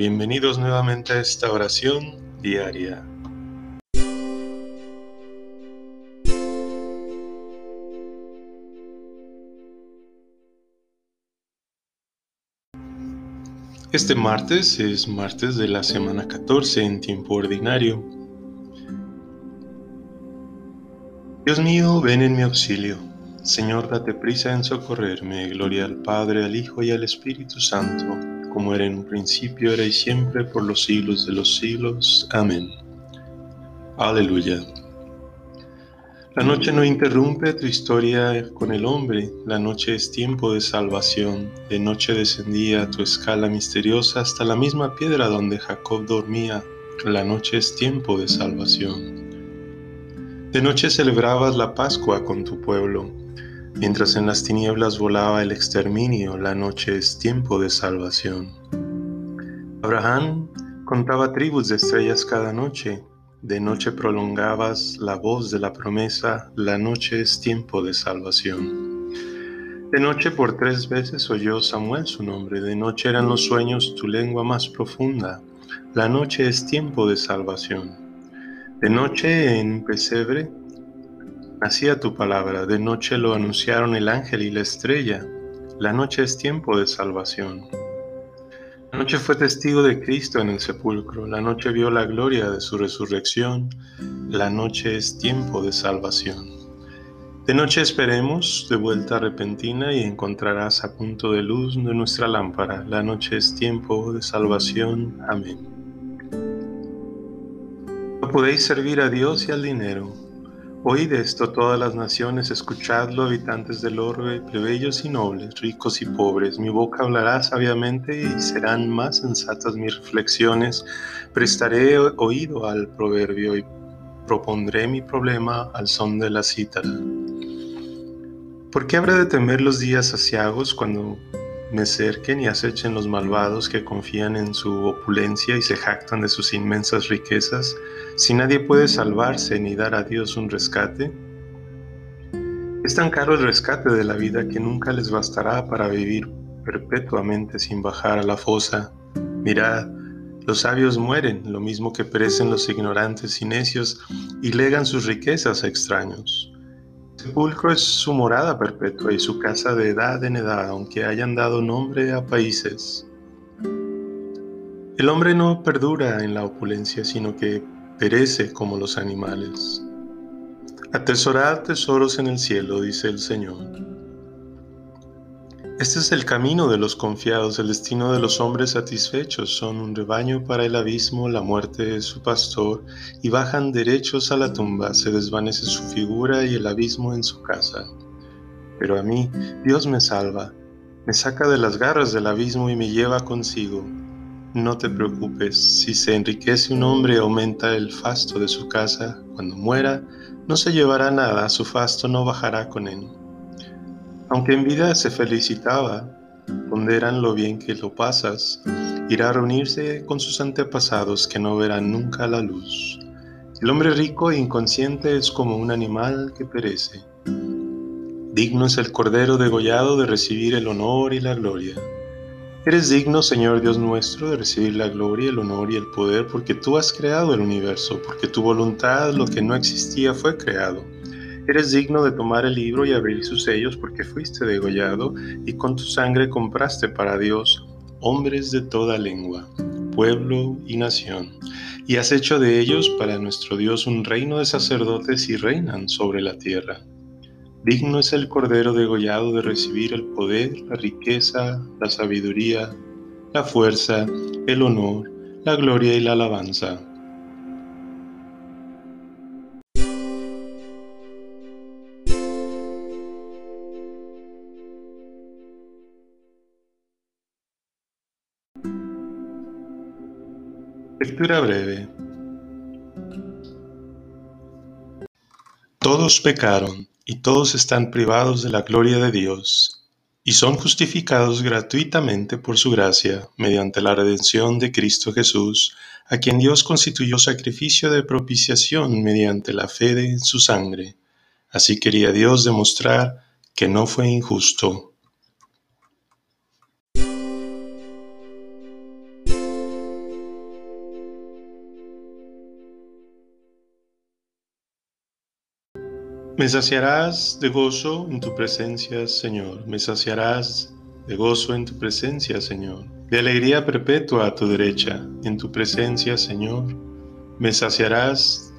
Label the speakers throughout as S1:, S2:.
S1: Bienvenidos nuevamente a esta oración diaria. Este martes es martes de la semana 14 en tiempo ordinario. Dios mío, ven en mi auxilio. Señor, date prisa en socorrerme. Gloria al Padre, al Hijo y al Espíritu Santo, como era en un principio, era y siempre, por los siglos de los siglos. Amén. Aleluya. La noche no interrumpe tu historia con el hombre, la noche es tiempo de salvación. De noche descendía tu escala misteriosa hasta la misma piedra donde Jacob dormía. La noche es tiempo de salvación. De noche celebrabas la Pascua con tu pueblo. Mientras en las tinieblas volaba el exterminio, la noche es tiempo de salvación. Abraham contaba tribus de estrellas cada noche, de noche prolongabas la voz de la promesa, la noche es tiempo de salvación. De noche por tres veces oyó Samuel su nombre, de noche eran los sueños tu lengua más profunda, la noche es tiempo de salvación. De noche en pesebre nacía tu palabra, de noche lo anunciaron el ángel y la estrella, la noche es tiempo de salvación. La noche fue testigo de Cristo en el sepulcro, la noche vio la gloria de su resurrección, la noche es tiempo de salvación. De noche esperemos de vuelta repentina y encontrarás a punto de luz de nuestra lámpara, la noche es tiempo de salvación. Amén. No podéis servir a Dios y al dinero. Oíd esto todas las naciones, escuchadlo habitantes del orbe, plebeyos y nobles, ricos y pobres. Mi boca hablará sabiamente y serán más sensatas mis reflexiones. Prestaré oído al proverbio y propondré mi problema al son de la cítara. ¿Por qué habrá de temer los días asiagos cuando me cerquen y acechen los malvados que confían en su opulencia y se jactan de sus inmensas riquezas, si nadie puede salvarse ni dar a Dios un rescate? Es tan caro el rescate de la vida que nunca les bastará para vivir perpetuamente sin bajar a la fosa. Mirad, los sabios mueren, lo mismo que perecen los ignorantes y necios, y legan sus riquezas a extraños sepulcro es su morada perpetua y su casa de edad en edad, aunque hayan dado nombre a países. El hombre no perdura en la opulencia, sino que perece como los animales. Atesorad tesoros en el cielo, dice el Señor. Este es el camino de los confiados, el destino de los hombres satisfechos. Son un rebaño para el abismo, la muerte es su pastor, y bajan derechos a la tumba, se desvanece su figura y el abismo en su casa. Pero a mí, Dios me salva, me saca de las garras del abismo y me lleva consigo. No te preocupes, si se enriquece un hombre aumenta el fasto de su casa, cuando muera no se llevará nada, su fasto no bajará con él. Aunque en vida se felicitaba, ponderan lo bien que lo pasas, irá a reunirse con sus antepasados que no verán nunca la luz. El hombre rico e inconsciente es como un animal que perece. Digno es el Cordero degollado de recibir el honor y la gloria. Eres digno, Señor Dios nuestro, de recibir la gloria, el honor y el poder, porque tú has creado el universo, porque tu voluntad, lo que no existía, fue creado Eres digno de tomar el libro y abrir sus sellos porque fuiste degollado y con tu sangre compraste para Dios hombres de toda lengua, pueblo y nación. Y has hecho de ellos para nuestro Dios un reino de sacerdotes y reinan sobre la tierra. Digno es el Cordero degollado de recibir el poder, la riqueza, la sabiduría, la fuerza, el honor, la gloria y la alabanza Lectura breve. Todos pecaron y todos están privados de la gloria de Dios y son justificados gratuitamente por su gracia mediante la redención de Cristo Jesús, a quien Dios constituyó sacrificio de propiciación mediante la fe de su sangre. Así quería Dios demostrar que no fue injusto Me saciarás de gozo en tu presencia, Señor. Me saciarás de gozo en tu presencia, Señor. De alegría perpetua a tu derecha, en tu presencia, Señor. Me saciarás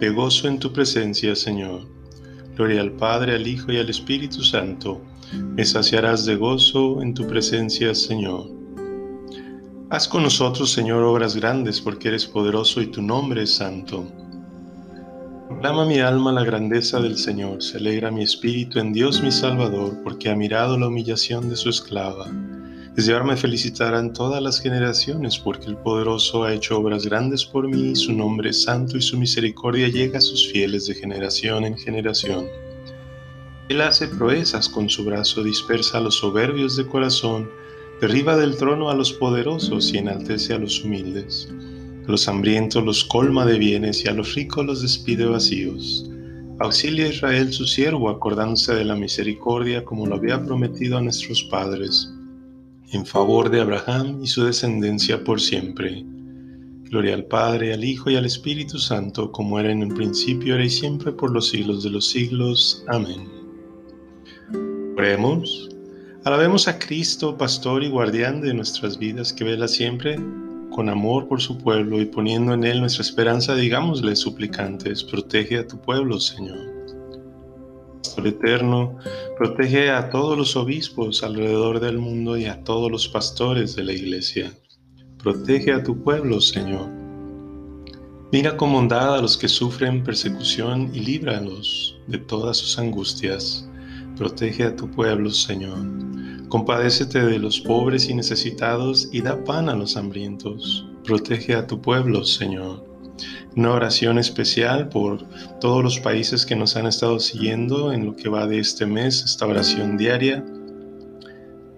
S1: de gozo en tu presencia, Señor. Gloria al Padre, al Hijo y al Espíritu Santo. Me saciarás de gozo en tu presencia, Señor. Haz con nosotros, Señor, obras grandes, porque eres poderoso y tu nombre es santo. Proclama mi alma la grandeza del Señor, se alegra mi espíritu en Dios mi Salvador, porque ha mirado la humillación de su esclava. Es llevarme felicitarán todas las generaciones, porque el poderoso ha hecho obras grandes por mí, su nombre es santo y su misericordia llega a sus fieles de generación en generación. Él hace proezas con su brazo, dispersa a los soberbios de corazón, derriba del trono a los poderosos y enaltece a los humildes los hambrientos los colma de bienes y a los ricos los despide vacíos. Auxilia a Israel su siervo, acordándose de la misericordia como lo había prometido a nuestros padres, en favor de Abraham y su descendencia por siempre. Gloria al Padre, al Hijo y al Espíritu Santo, como era en el principio, ahora y siempre, por los siglos de los siglos. Amén. Oremos. Alabemos a Cristo, pastor y guardián de nuestras vidas, que vela siempre con amor por su pueblo y poniendo en él nuestra esperanza, digámosle suplicantes, protege a tu pueblo, Señor. Pastor eterno, protege a todos los obispos alrededor del mundo y a todos los pastores de la iglesia. Protege a tu pueblo, Señor. Mira con bondad a los que sufren persecución y líbralos de todas sus angustias. Protege a tu pueblo, Señor. Compadécete de los pobres y necesitados y da pan a los hambrientos. Protege a tu pueblo, Señor. Una oración especial por todos los países que nos han estado siguiendo en lo que va de este mes, esta oración diaria.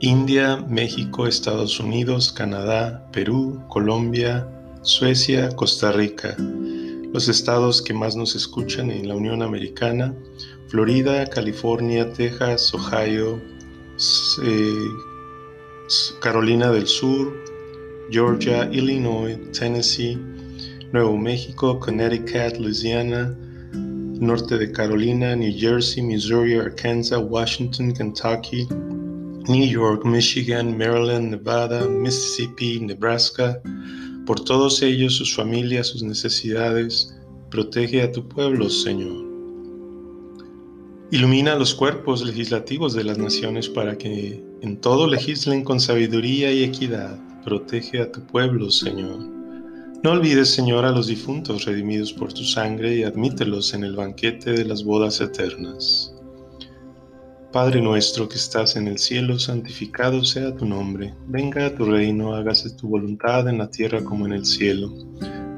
S1: India, México, Estados Unidos, Canadá, Perú, Colombia, Suecia, Costa Rica. Los estados que más nos escuchan en la Unión Americana, Florida, California, Texas, Ohio, eh, Carolina del Sur, Georgia, Illinois, Tennessee, Nuevo México, Connecticut, Louisiana, norte de Carolina, New Jersey, Missouri, Arkansas, Washington, Kentucky, New York, Michigan, Maryland, Nevada, Mississippi, Nebraska. Por todos ellos, sus familias, sus necesidades, protege a tu pueblo, Señor. Ilumina los cuerpos legislativos de las naciones para que en todo legislen con sabiduría y equidad. Protege a tu pueblo, Señor. No olvides, Señor, a los difuntos redimidos por tu sangre y admítelos en el banquete de las bodas eternas. Padre nuestro que estás en el cielo, santificado sea tu nombre. Venga a tu reino, hágase tu voluntad en la tierra como en el cielo.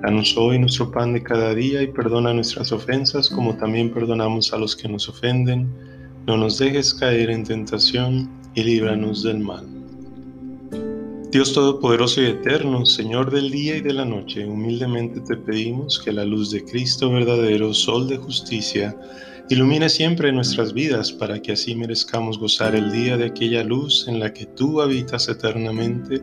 S1: Danos hoy nuestro pan de cada día y perdona nuestras ofensas como también perdonamos a los que nos ofenden. No nos dejes caer en tentación y líbranos del mal. Dios Todopoderoso y Eterno, Señor del día y de la noche, humildemente te pedimos que la luz de Cristo verdadero, Sol de justicia, ilumine siempre nuestras vidas para que así merezcamos gozar el día de aquella luz en la que tú habitas eternamente